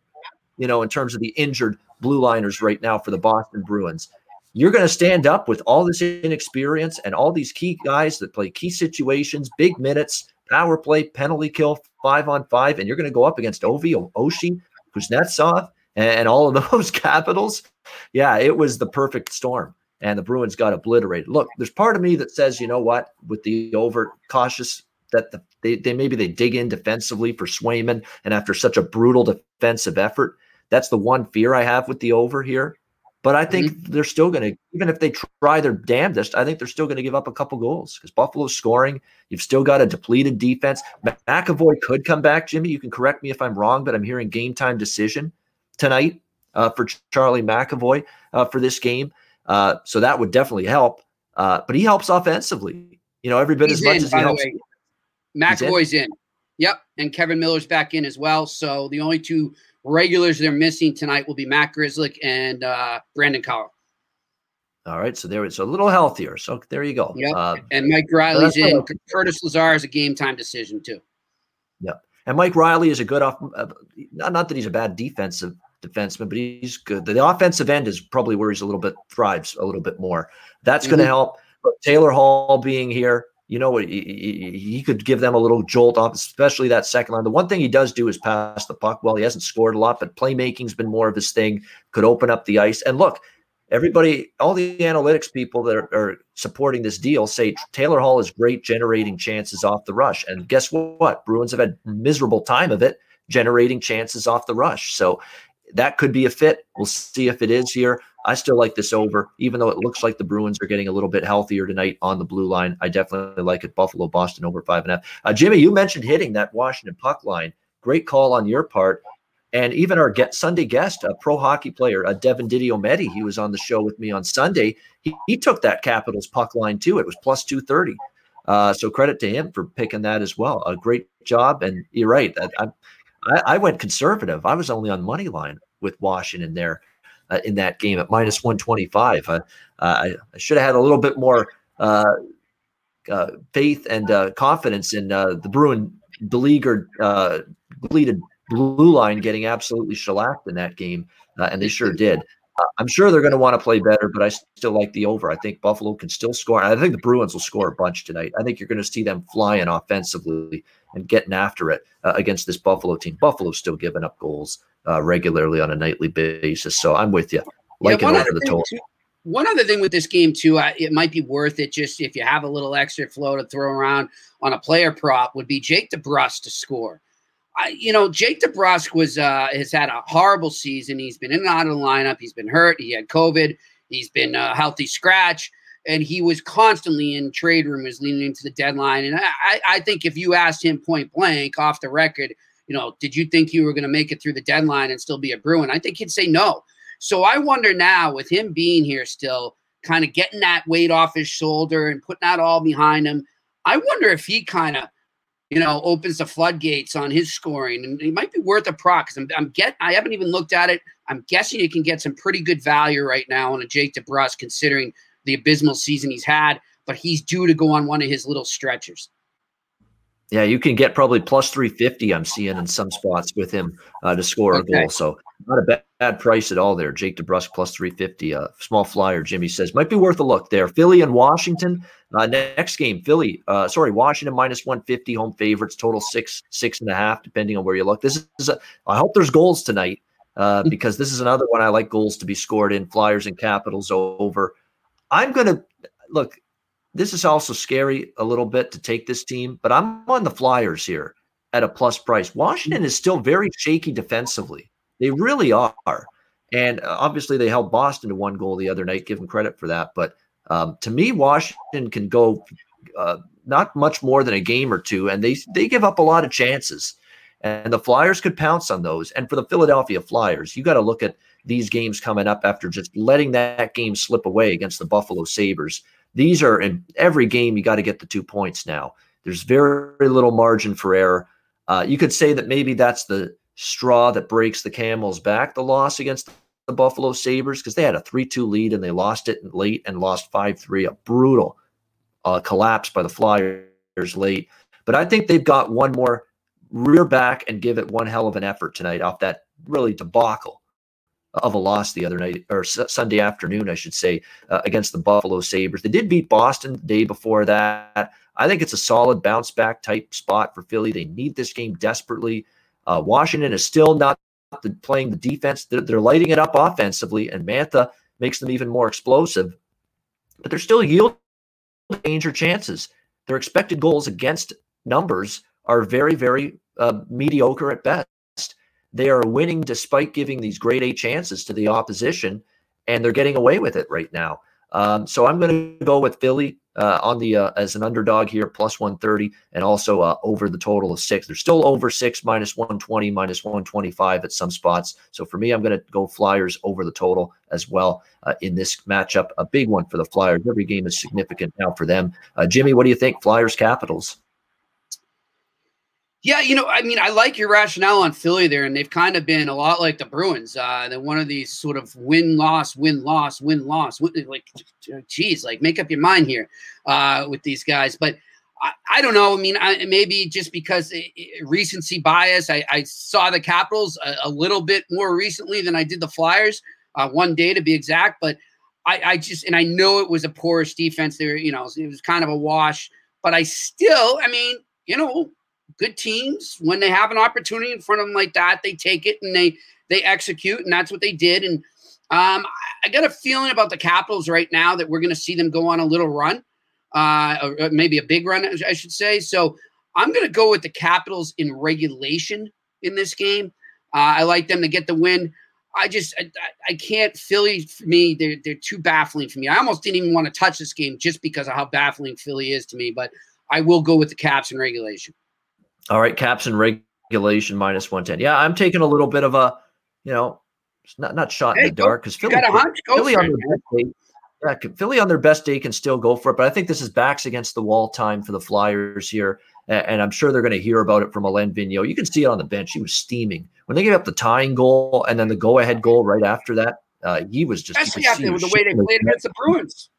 You know, in terms of the injured blue liners right now for the Boston Bruins, you're going to stand up with all this inexperience and all these key guys that play key situations, big minutes, power play, penalty kill, five on five, and you're going to go up against Ovi, Oshie, Kuznetsov, and all of those capitals. Yeah, it was the perfect storm. And the Bruins got obliterated. Look, there's part of me that says, you know what, with the over cautious that the, they, they maybe they dig in defensively for Swayman, and after such a brutal defensive effort, that's the one fear I have with the over here. But I think mm-hmm. they're still going to, even if they try their damnedest, I think they're still going to give up a couple goals because Buffalo's scoring. You've still got a depleted defense. McAvoy could come back, Jimmy. You can correct me if I'm wrong, but I'm hearing game time decision tonight uh, for Charlie McAvoy uh, for this game. Uh, so that would definitely help. Uh, but he helps offensively, you know, every bit He's as much in, as he helps. McAvoy's in. in. Yep. And Kevan Miller's back in as well. So the only two regulars they're missing tonight will be Matt Grzelcyk and uh, Brandon Carlo. All right, so there it's a little healthier. So there you go. Yep. Uh, and Mike Reilly's in. Curtis Lazar is a game time decision too. Yep. And Mike Reilly is a good off. Uh, not, not that he's a bad defensive defenseman, but he's good. The, the offensive end is probably where he's a little bit thrives a little bit more. That's mm-hmm. going to help. But Taylor Hall being here, you know, he, he, he, could give them a little jolt off, especially that second line. The one thing he does do is pass the puck well. He hasn't scored a lot, but playmaking's been more of his thing. Could open up the ice. And look, everybody, all the analytics people that are, are, supporting this deal say Taylor Hall is great generating chances off the rush. And guess what? Bruins have had miserable time of it generating chances off the rush. So that could be a fit. We'll see if it is here. I still like this over, even though it looks like the Bruins are getting a little bit healthier tonight on the blue line. I definitely like it. Buffalo, Boston over five and a half. Uh, Jimmy, you mentioned hitting that Washington puck line. Great call on your part. And even our get Sunday guest, a pro hockey player, a Devin Didiometti, he was on the show with me on Sunday. He, he took that Capitals puck line too. It was plus 230. Uh, so credit to him for picking that as well. A great job. And you're right. I, I, I went conservative. I was only on money line with Washington there uh, in that game at minus 125. Uh, I, I should have had a little bit more uh, uh faith and confidence in the Bruin beleaguered, depleted blue line getting absolutely shellacked in that game, and they sure did. I'm sure they're going to want to play better, but I still like the over. I think Buffalo can still score. I think the Bruins will score a bunch tonight. I think you're going to see them flying offensively and getting after it uh, against this Buffalo team. Buffalo's still giving up goals uh, regularly on a nightly basis. So I'm with you. Liking yeah, over the total. Too, one other thing with this game too, uh, it might be worth it just if you have a little extra flow to throw around on a player prop would be Jake DeBrusk to score. I, you know, Jake DeBrusk was uh, has had a horrible season. He's been in and out of the lineup. He's been hurt. He had COVID. He's been a healthy scratch, and he was constantly in trade rumors leading into the deadline. And I, I think if you asked him point blank off the record, you know, did you think you were going to make it through the deadline and still be a Bruin? I think he'd say no. So I wonder now, with him being here still, kind of getting that weight off his shoulder and putting that all behind him, I wonder if he kind of you know, opens the floodgates on his scoring, and it might be worth a prop because I'm, I'm get I haven't even looked at it. I'm guessing you can get some pretty good value right now on a Jake DeBrusk, considering the abysmal season he's had, but he's due to go on one of his little stretchers. Yeah, you can get probably plus 350, I'm seeing in some spots with him uh, to score okay. a goal. So not a bad, bad, price at all there. Jake DeBrusk plus 350. A uh, small flyer, Jimmy says. Might be worth a look there. Philly and Washington. Uh, next game, Philly, uh, sorry, Washington minus 150, home favorites, total six, six and a half, depending on where you look. This is, a, I hope there's goals tonight uh, because this is another one I like goals to be scored in. Flyers and Capitals over. I'm going to look, this is also scary a little bit to take this team, but I'm on the Flyers here at a plus price. Washington is still very shaky defensively. They really are. And uh, obviously, they held Boston to one goal the other night. Give them credit for that. But um, to me, Washington can go uh, not much more than a game or two, and they they give up a lot of chances. And the Flyers could pounce on those. And for the Philadelphia Flyers, you got to look at these games coming up after just letting that game slip away against the Buffalo Sabres. These are in every game, you got to get the two points now. There's very, little margin for error. Uh, you could say that maybe that's the straw that breaks the camel's back, the loss against the Buffalo Sabres, because they had a 3 2 lead and they lost it late and lost 5 3. A brutal uh, collapse by the Flyers late. But I think they've got one more rear back and give it one hell of an effort tonight off that really debacle of a loss the other night or S- Sunday afternoon, I should say, uh, against the Buffalo Sabres. They did beat Boston the day before that. I think it's a solid bounce back type spot for Philly. They need this game desperately. Uh, Washington is still not the, playing the defense. They're, they're, lighting it up offensively, and Mantha makes them even more explosive. But they're still yielding danger chances. Their expected goals against numbers are very, very uh, mediocre at best they are winning despite giving these great A chances to the opposition, and they're getting away with it right now. Um, so I'm going to go with Philly uh, on the uh, as an underdog here, plus 130, and also uh, over the total of six. They're still over six, minus 120, minus 125 at some spots. So for me, I'm going to go Flyers over the total as well uh, in this matchup. A big one for the Flyers. Every game is significant now for them. Uh, Jimmy, what do you think? Flyers Capitals. Yeah, you know, I mean, I like your rationale on Philly there, and they've kind of been a lot like the Bruins. Uh, they're one of these sort of win loss, win loss, win loss. Like, geez, like make up your mind here uh, with these guys. But I, I don't know. I mean, I, maybe just because it, it, recency bias, I, I, saw the Capitals a, a, little bit more recently than I did the Flyers, uh, one day to be exact. But I, I just, and I know it was a porous defense there. You know, it was kind of a wash. But I still, I mean, you know good teams when they have an opportunity in front of them like that, they take it and they they execute, and that's what they did. And um, I got a feeling about the Capitals right now that we're going to see them go on a little run, uh, or maybe a big run, I should say. So I'm going to go with the Capitals in regulation in this game. Uh, I like them to get the win. I just I, I can't Philly for me. They're they're too baffling for me. I almost didn't even want to touch this game just because of how baffling Philly is to me. But I will go with the Caps in regulation. All right, caps and regulation minus 110. Yeah, I'm taking a little bit of a, you know, not not shot hey, in the dark because Philly, Philly on their best day, yeah, Philly on their best day can still go for it. But I think this is backs against the wall time for the Flyers here. And I'm sure they're going to hear about it from Alain Vigneault. You can see it on the bench. He was steaming. When they gave up the tying goal and then the go ahead goal right after that, uh, he was just. Especially after the way they played against the Bruins.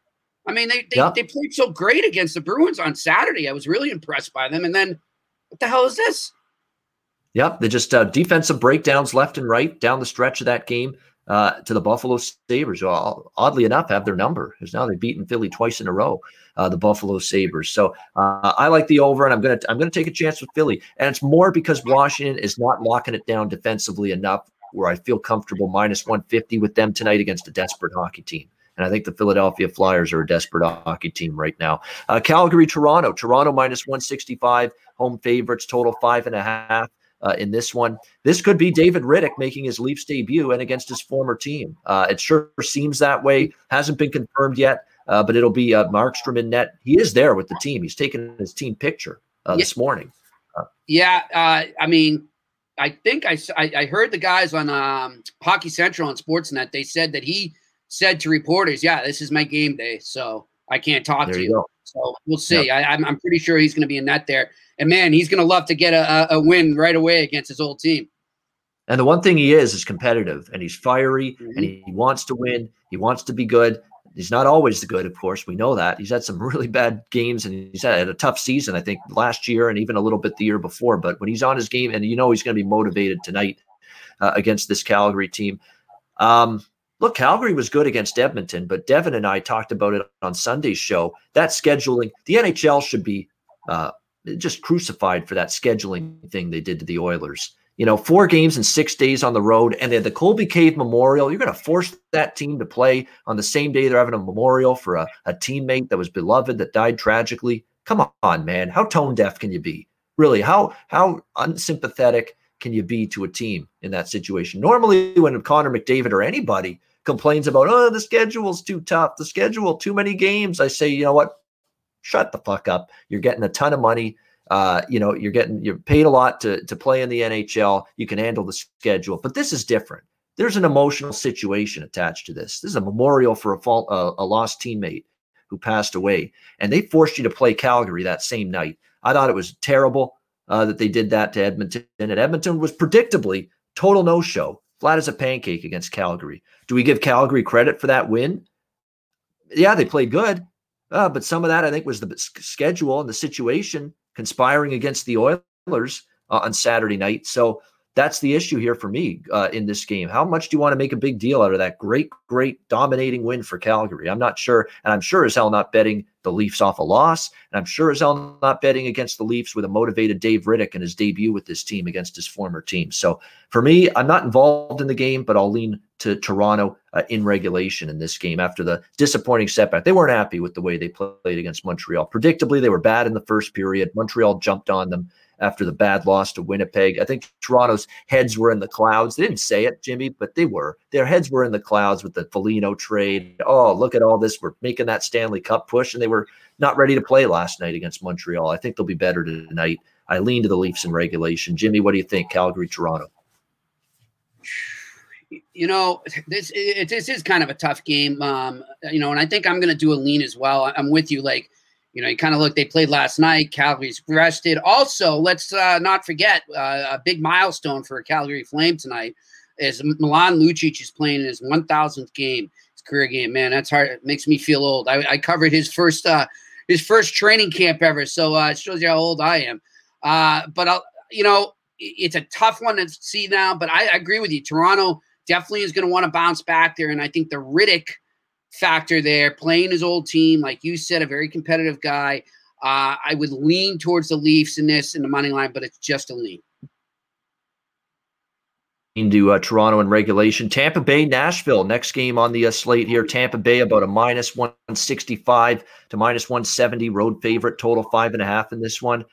I mean, they they, they played so great against the Bruins on Saturday. I was really impressed by them. And then what the hell is this? Yep, they just uh, defensive breakdowns left and right down the stretch of that game uh, to the Buffalo Sabres. Well, oddly enough, have their number because now they've beaten Philly twice in a row. Uh, the Buffalo Sabres. So uh, I like the over, and I'm gonna I'm gonna take a chance with Philly, and it's more because Washington is not locking it down defensively enough, where I feel comfortable minus 150 with them tonight against a desperate hockey team. And I think the Philadelphia Flyers are a desperate hockey team right now. Uh, Calgary, Toronto. Toronto minus 165, home favorites, total five and a half. Uh, in this one. This could be David Rittich making his Leafs debut and against his former team. Uh, it sure seems that way. Hasn't been confirmed yet, uh, but it'll be uh, Markstrom in net. He is there with the team. He's taken his team picture uh, yeah. this morning. Uh, yeah, I mean, I think I, I heard the guys on um, Hockey Central and Sportsnet. They said that he said to reporters, "Yeah, this is my game day, so I can't talk there to you." you. So we'll see. Yep. I, am I'm, I'm pretty sure he's going to be in net there, and man, he's going to love to get a, a win right away against his old team. And the one thing he is is competitive, and he's fiery, mm-hmm. and he, he wants to win. He wants to be good. He's not always the good, of course. We know that. He's had some really bad games and he's had a tough season, I think, last year and even a little bit the year before. But when he's on his game, and you know he's going to be motivated tonight uh, against this Calgary team. Um, look, Calgary was good against Edmonton, but Devin and I talked about it on Sunday's show. That scheduling, the NHL should be uh, just crucified for that scheduling thing they did to the Oilers you know, four games in six days on the road, and then the Colby Cave Memorial. You're going to force that team to play on the same day they're having a memorial for a, a teammate that was beloved that died tragically. Come on, man. How tone deaf can you be? Really, how how unsympathetic can you be to a team in that situation? Normally, when Connor McDavid or anybody complains about, oh, the schedule's too tough, the schedule, too many games, I say, you know what? Shut the fuck up. You're getting a ton of money uh, you know, you're getting you're paid a lot to to play in the NHL. You can handle the schedule, but this is different. There's an emotional situation attached to this. This is a memorial for a fall, uh, a lost teammate who passed away, and they forced you to play Calgary that same night. I thought it was terrible uh, that they did that to Edmonton, and Edmonton was predictably total no show, flat as a pancake against Calgary. Do we give Calgary credit for that win? Yeah, they played good, uh, but some of that I think was the schedule and the situation conspiring against the Oilers uh, on Saturday night. So that's the issue here for me uh, in this game. How much do you want to make a big deal out of that great, great dominating win for Calgary? I'm not sure. And I'm sure as hell not betting the Leafs off a loss. And I'm sure as hell not betting against the Leafs with a motivated Dave Rittich in his debut with this team against his former team. So for me, I'm not involved in the game, but I'll lean to Toronto uh, in regulation in this game after the disappointing setback. They weren't happy with the way they played against Montreal. Predictably, they were bad in the first period. Montreal jumped on them after the bad loss to Winnipeg. I think Toronto's heads were in the clouds. They didn't say it, Jimmy, but they were. Their heads were in the clouds with the Foligno trade. Oh, look at all this. We're making that Stanley Cup push, and they were not ready to play last night against Montreal. I think they'll be better tonight. I lean to the Leafs in regulation. Jimmy, what do you think? Calgary, Toronto. You know, this it, this is kind of a tough game. Um, you know, and I think I'm going to do a lean as well. I'm with you. Like, you know, you kind of look, they played last night. Calgary's rested. Also, let's uh, not forget uh, a big milestone for Calgary Flame tonight is Milan Lucic is playing in his 1000th game, his career game. Man, that's hard. It makes me feel old. I, I covered his first uh, his first training camp ever, so uh, it shows you how old I am. Uh, but I'll, you know, it's a tough one to see now. But I, I agree with you. Toronto definitely is going to want to bounce back there, and I think the Rittich – factor there, playing his old team, like you said, a very competitive guy. Uh, I would lean towards the Leafs in this in the money line, but it's just a lean. Into uh, Toronto in regulation. Tampa Bay, Nashville. Next game on the uh, slate here. Tampa Bay about a minus 165 to minus 170 road favorite. Total five and a half in this one.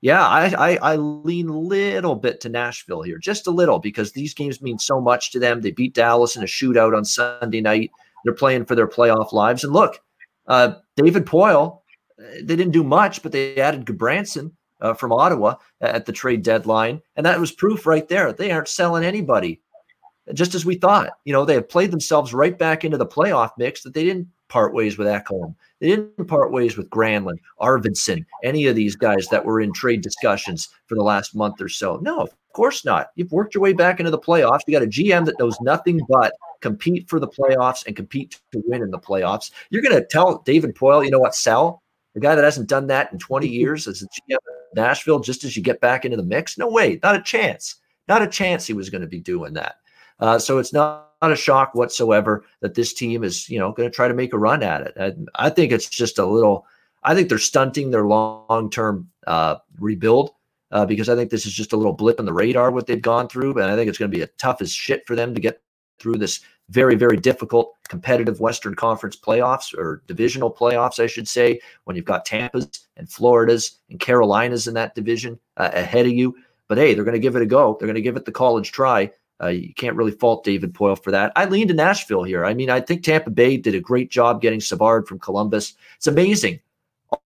Yeah, I, I, I lean a little bit to Nashville here, just a little, because these games mean so much to them. They beat Dallas in a shootout on Sunday night. They're playing for their playoff lives. And look, uh, David Poile, they didn't do much, but they added Gudbranson uh, from Ottawa at the trade deadline. And that was proof right there. They aren't selling anybody, just as we thought. You know, they have played themselves right back into the playoff mix that they didn't part ways with Ekholm. They didn't part ways with Granlund, Arvidsson, any of these guys that were in trade discussions for the last month or so. No, of course not. You've worked your way back into the playoffs. You got a GM that knows nothing but compete for the playoffs and compete to win in the playoffs. You're going to tell David Poile, you know what, sell the guy that hasn't done that in 20 years as a GM of Nashville just as you get back into the mix? No way, not a chance. Not a chance he was going to be doing that. Uh, so it's not, not a shock whatsoever that this team is, you know, going to try to make a run at it. And I think it's just a little. I think they're stunting their long-term uh, rebuild uh, because I think this is just a little blip in the radar what they've gone through, and I think it's going to be a tough as shit for them to get through this very, very difficult competitive Western Conference playoffs or divisional playoffs, I should say, when you've got Tampa's and Florida's and Carolinas in that division uh, ahead of you. But hey, they're going to give it a go. They're going to give it the college try. Uh, you can't really fault David Poile for that. I lean to Nashville here. I mean, I think Tampa Bay did a great job getting Savard from Columbus. It's amazing.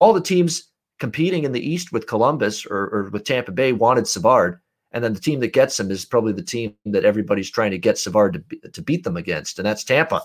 All the teams competing in the East with Columbus or, or with Tampa Bay wanted Savard. And then the team that gets him is probably the team that everybody's trying to get Savard to, be, to beat them against, and that's Tampa.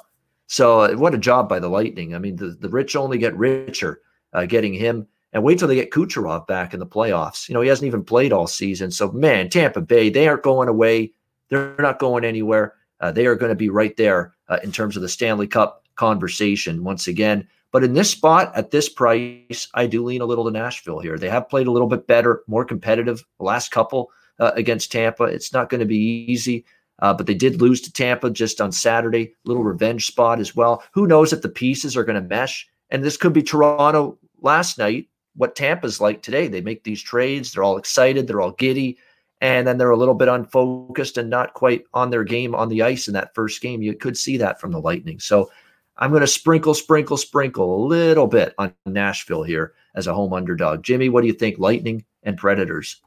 So uh, what a job by the Lightning. I mean, the, the rich only get richer uh, getting him. And wait till they get Kucherov back in the playoffs. You know, he hasn't even played all season. So, man, Tampa Bay, they aren't going away. They're not going anywhere. Uh, they are going to be right there uh, in terms of the Stanley Cup conversation once again. But in this spot at this price, I do lean a little to Nashville here. They have played a little bit better, more competitive last couple uh, against Tampa. It's not going to be easy, uh, but they did lose to Tampa just on Saturday. Little revenge spot as well. Who knows if the pieces are going to mesh? And this could be Toronto last night. What Tampa's like today. They make these trades. They're all excited. They're all giddy and then they're a little bit unfocused and not quite on their game on the ice in that first game. You could see that from the Lightning. So I'm going to sprinkle, sprinkle, sprinkle a little bit on Nashville here as a home underdog. Jimmy, what do you think? Lightning and Predators.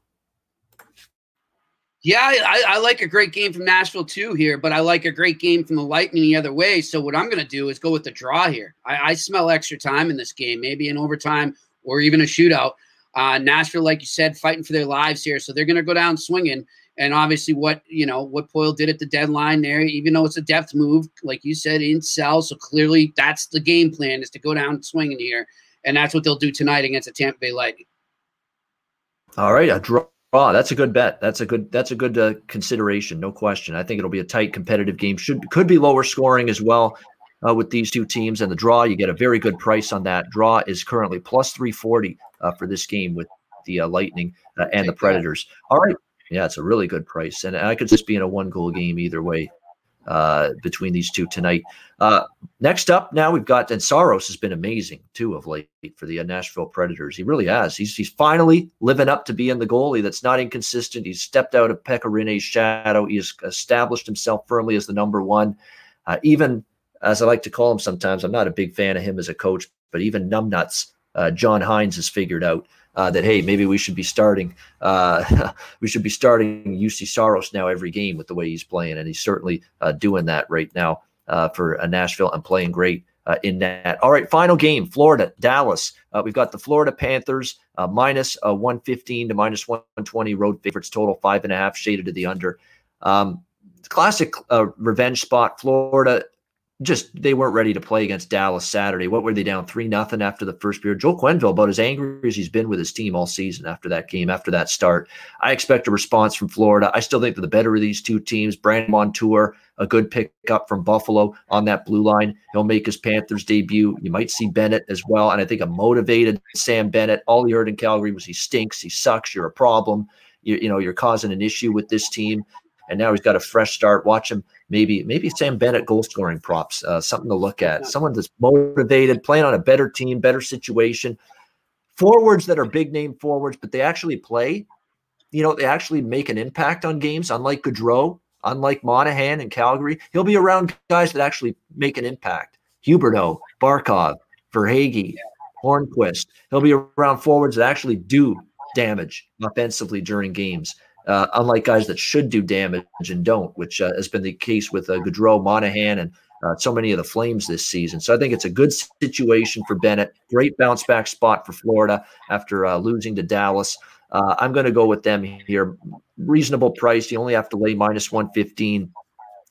Yeah, I, I, like a great game from Nashville too here, but I like a great game from the Lightning the other way. So what I'm going to do is go with the draw here. I, I smell extra time in this game, maybe an overtime or even a shootout. Uh, Nashville, like you said, fighting for their lives here, so they're going to go down swinging. And obviously, what you know, what Poile did at the deadline there, even though it's a depth move, like you said, in sell. So clearly, that's the game plan is to go down swinging here, and that's what they'll do tonight against the Tampa Bay Lightning. All right, a draw. Oh, that's a good bet. That's a good. That's a good uh, consideration. No question. I think it'll be a tight, competitive game. Should could be lower scoring as well uh, with these two teams. And the draw, you get a very good price on that. Draw is currently plus 340 uh, for this game with the uh, Lightning uh, and the Predators. All right. Yeah, it's a really good price. And I could just be in a one goal game either way uh, between these two tonight. Uh, next up, now we've got and Saros has been amazing too of late for the uh, Nashville Predators. He really has. He's he's finally living up to being the goalie that's not inconsistent. He's stepped out of Pekka Rinne's shadow. He has established himself firmly as the number one. Uh, even as I like to call him sometimes, I'm not a big fan of him as a coach, but even numbnuts, uh, John Hynes has figured out uh, that hey, maybe we should be starting, uh, we should be starting Juuse Saros now every game with the way he's playing, and he's certainly uh, doing that right now uh, for uh, Nashville and playing great. in that. All right, final game Florida, Dallas. we've got the Florida Panthers minus 115 to minus 120 road favorites total, five and a half, shaded to the under. Um, classic revenge spot. Florida just they weren't ready to play against Dallas Saturday. What were they down three nothing after the first period? Joel Quenneville about as angry as he's been with his team all season after that game, after that start. I expect a response from Florida. I still think they're the better of these two teams. Brandon Montour, a good pickup from Buffalo on that blue line. He'll make his Panthers debut. You might see Bennett as well, and I think a motivated Sam Bennett. All he heard in Calgary was he stinks, he sucks, you're a problem. You, you know, you're causing an issue with this team and now he's got a fresh start. Watch him maybe maybe Sam Bennett goal scoring props, uh, something to look at. Someone that's motivated, playing on a better team, better situation. Forwards that are big name forwards, but they actually play. You know, they actually make an impact on games. Unlike Gaudreau, unlike Monahan in Calgary, he'll be around guys that actually make an impact. Huberdeau, Barkov, Verhaeghe, Hornqvist. He'll be around forwards that actually do damage offensively during games uh, unlike guys that should do damage and don't, which uh, has been the case with uh, Gaudreau, Monahan, and uh, so many of the Flames this season. So I think it's a good situation for Bennett. Great bounce back spot for Florida after uh, losing to Dallas. Uh, I'm going to go with them here. Reasonable price. You only have to lay minus 115,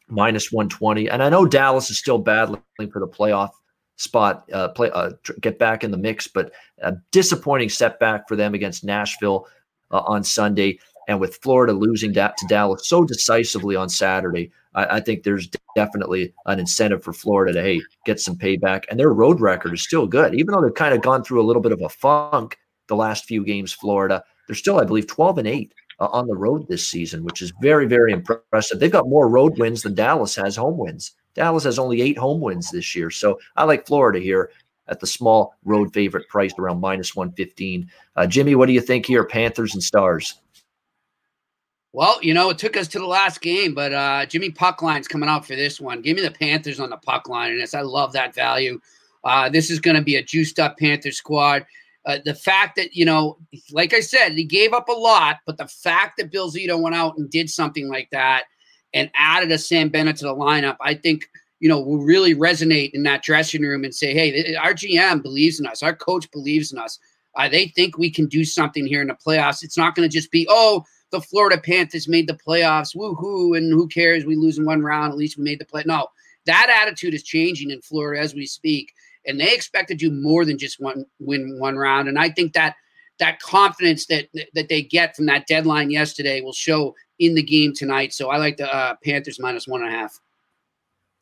minus 120. And I know Dallas is still battling for the playoff spot, uh, play, uh, get back in the mix, but a disappointing setback for them against Nashville on Sunday. And with Florida losing that to Dallas so decisively on Saturday, I, I, think there's definitely an incentive for Florida to hey get some payback. And their road record is still good, even though they've kind of gone through a little bit of a funk the last few games. Florida, they're still, I believe, 12 and eight uh, on the road this season, which is very, very impressive. They've got more road wins than Dallas has home wins. Dallas has only eight home wins this year. So I like Florida here at the small road favorite priced around minus 115. Uh, Jimmy, what do you think here? Panthers and Stars. Well, you know, it took us to the last game, but uh, Jimmy Puckline's coming out for this one. Give me the Panthers on the puck line, and I love that value. Uh, this is going to be a juiced up Panther squad. Uh, the fact that you know, like I said, he gave up a lot, but the fact that Bill Zito went out and did something like that and added a Sam Bennett to the lineup, I think you know will really resonate in that dressing room and say, hey, our GM believes in us, our coach believes in us. Uh, they think we can do something here in the playoffs. It's not going to just be, oh, the Florida Panthers made the playoffs, woohoo, and who cares? We lose in one round, at least we made the play. No, that attitude is changing in Florida as we speak, and they expected you more than just one win one round. And I think that that confidence that that they get from that deadline yesterday will show in the game tonight. So I like the uh, Panthers minus one and a half.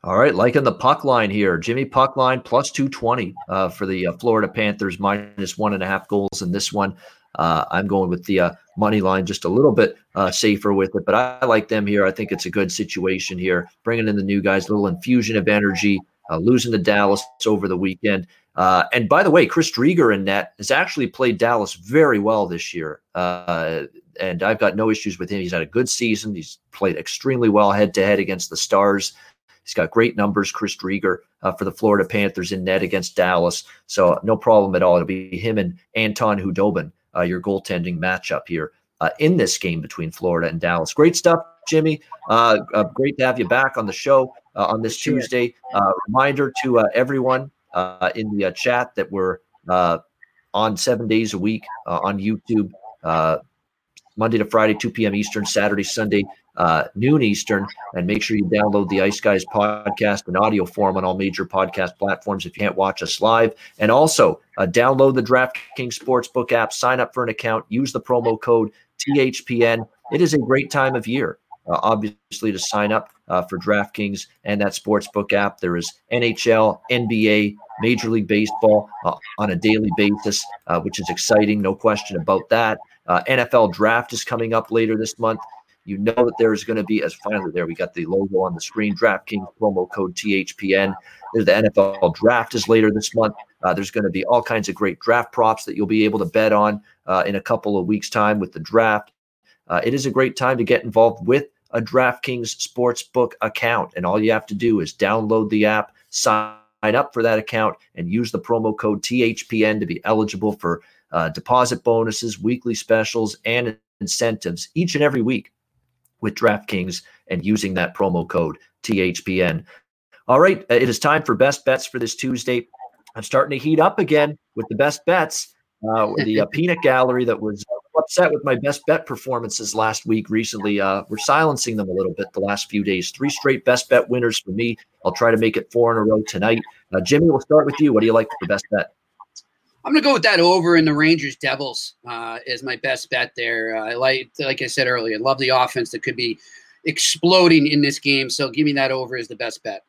All right, liking the puck line here. Jimmy puck line plus 220 uh, for the uh, Florida Panthers, minus one and a half goals in this one. Uh, I'm going with the uh, money line, just a little bit uh, safer with it, but I like them here. I think it's a good situation here. Bringing in the new guys, a little infusion of energy, uh, losing to Dallas over the weekend. Uh, and by the way, Chris Driedger in net has actually played Dallas very well this year. Uh, and I've got no issues with him. He's had a good season. He's played extremely well head to head against the Stars. He's got great numbers, Chris Driedger, uh, for the Florida Panthers in net against Dallas. So no problem at all. It'll be him and Anton Khudobin, uh, your goaltending matchup here uh, in this game between Florida and Dallas. Great stuff, Jimmy. Uh, uh, great to have you back on the show uh, on this Tuesday. reminder to everyone in the chat that we're on seven days a week on YouTube. Monday to Friday, 2 p.m. Eastern, Saturday, Sunday, uh, noon Eastern. And make sure you download the Ice Guys podcast in audio form on all major podcast platforms if you can't watch us live. And also uh, download the DraftKings Sportsbook app, sign up for an account, use the promo code THPN. It is a great time of year. Uh, obviously, to sign up uh, for DraftKings and that sportsbook app. There is NHL, NBA, Major League Baseball uh, on a daily basis, uh, which is exciting, no question about that. Uh, NFL draft is coming up later this month. You know that there is going to be, as finally there, we got the logo on the screen, DraftKings promo code THPN. The NFL draft is later this month. Uh, there's going to be all kinds of great draft props that you'll be able to bet on uh, in a couple of weeks' time with the draft. Uh, it is a great time to get involved with a DraftKings sportsbook account. And all you have to do is download the app, sign up for that account, and use the promo code THPN to be eligible for uh, deposit bonuses, weekly specials, and incentives each and every week with DraftKings and using that promo code THPN. All right, uh, it is time for best bets for this Tuesday. I'm starting to heat up again with the best bets. Uh, the uh, peanut gallery that was upset with my best bet performances last week recently. Uh, we're silencing them a little bit the last few days. Three straight best bet winners for me. I'll try to make it four in a row tonight. Uh, Jimmy, we'll start with you. What do you like for the best bet? I'm going to go with that over in the Rangers Devils uh, as my best bet there. Uh, I like, like I said earlier, I love the offense that could be exploding in this game. So give me that over as the best bet.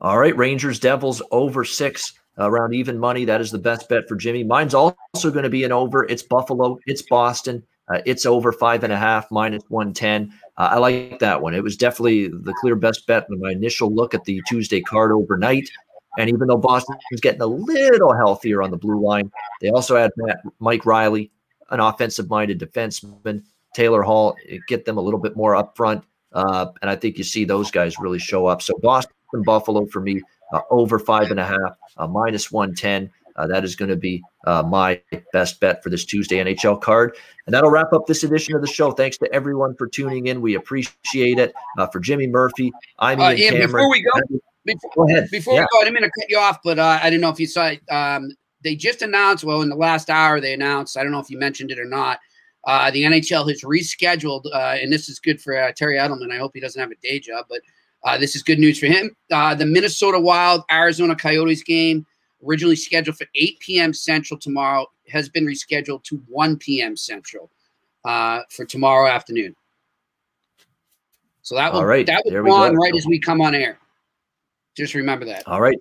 All right, Rangers Devils over six around even money. That is the best bet for Jimmy. Mine's also going to be an over. It's Buffalo. It's Boston. Uh, it's over five and a half minus 110. Uh, I like that one. It was definitely the clear best bet in my initial look at the Tuesday card overnight. And even though Boston is getting a little healthier on the blue line, they also had Matt, Mike Reilly, an offensive minded defenseman, Taylor Hall, get them a little bit more up front. Uh, and I think you see those guys really show up. So Boston and Buffalo for me, uh, over five and a half, uh, minus 110. Uh, that is going to be uh, my best bet for this Tuesday NHL card. And that'll wrap up this edition of the show. Thanks to everyone for tuning in. We appreciate it. Uh, for Jimmy Murphy, I'm Ian, Ian Cameron. Before we go, before, go ahead. Before yeah. we go, I didn't mean to cut you off, but uh, I didn't know if you saw it. Um, they just announced, well, in the last hour, they announced, I don't know if you mentioned it or not, uh, the NHL has rescheduled, uh, and this is good for uh, Terry Edelman. I hope he doesn't have a day job, but uh, this is good news for him. Uh, the Minnesota Wild Arizona Coyotes game, originally scheduled for 8 p.m. Central tomorrow, has been rescheduled to 1 p.m. Central for tomorrow afternoon. So that will, right. that will go on right as we come on air. Just remember that. All right.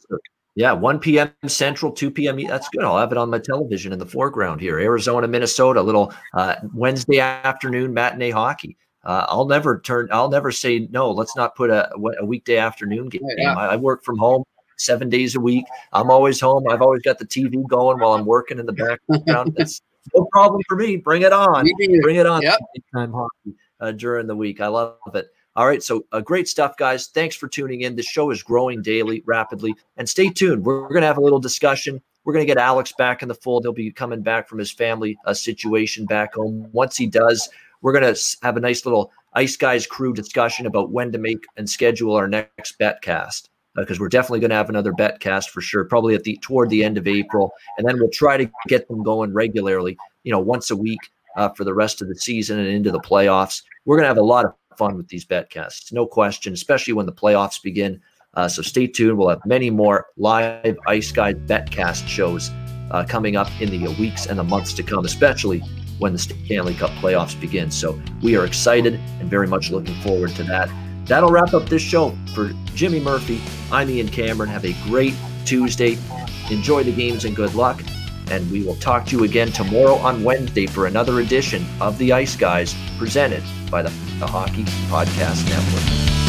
Yeah, 1 p.m. Central, 2 p.m. That's good. I'll have it on my television in the foreground here. Arizona, Minnesota, little uh, Wednesday afternoon matinee hockey. Uh, I'll never turn. I'll never say no. Let's not put a, a weekday afternoon game. Yeah. I, I, work from home seven days a week. I'm always home. I've always got the TV going while I'm working in the background. That's no problem for me. Bring it on. Bring it on. Yep. Time hockey uh, during the week. I love it. All right, so uh, great stuff, guys. Thanks for tuning in. The show is growing daily, rapidly, and stay tuned. We're, we're going to have a little discussion. We're going to get Alex back in the fold. He'll be coming back from his family uh, situation back home. Once he does, we're going to have a nice little Ice Guys crew discussion about when to make and schedule our next bet cast because uh, we're definitely going to have another bet cast for sure, probably at the toward the end of April, and then we'll try to get them going regularly, you know, once a week uh, for the rest of the season and into the playoffs. We're going to have a lot of fun with these betcasts, no question, especially when the playoffs begin. Uh, so stay tuned. We'll have many more live Ice Guy betcast shows uh, coming up in the weeks and the months to come, especially when the Stanley Cup playoffs begin. So we are excited and very much looking forward to that. That'll wrap up this show for Jimmy Murphy. I'm Ian Cameron. Have a great Tuesday. Enjoy the games and good luck. And we will talk to you again tomorrow on Wednesday for another edition of the Ice Guys presented by the, the Hockey Podcast Network.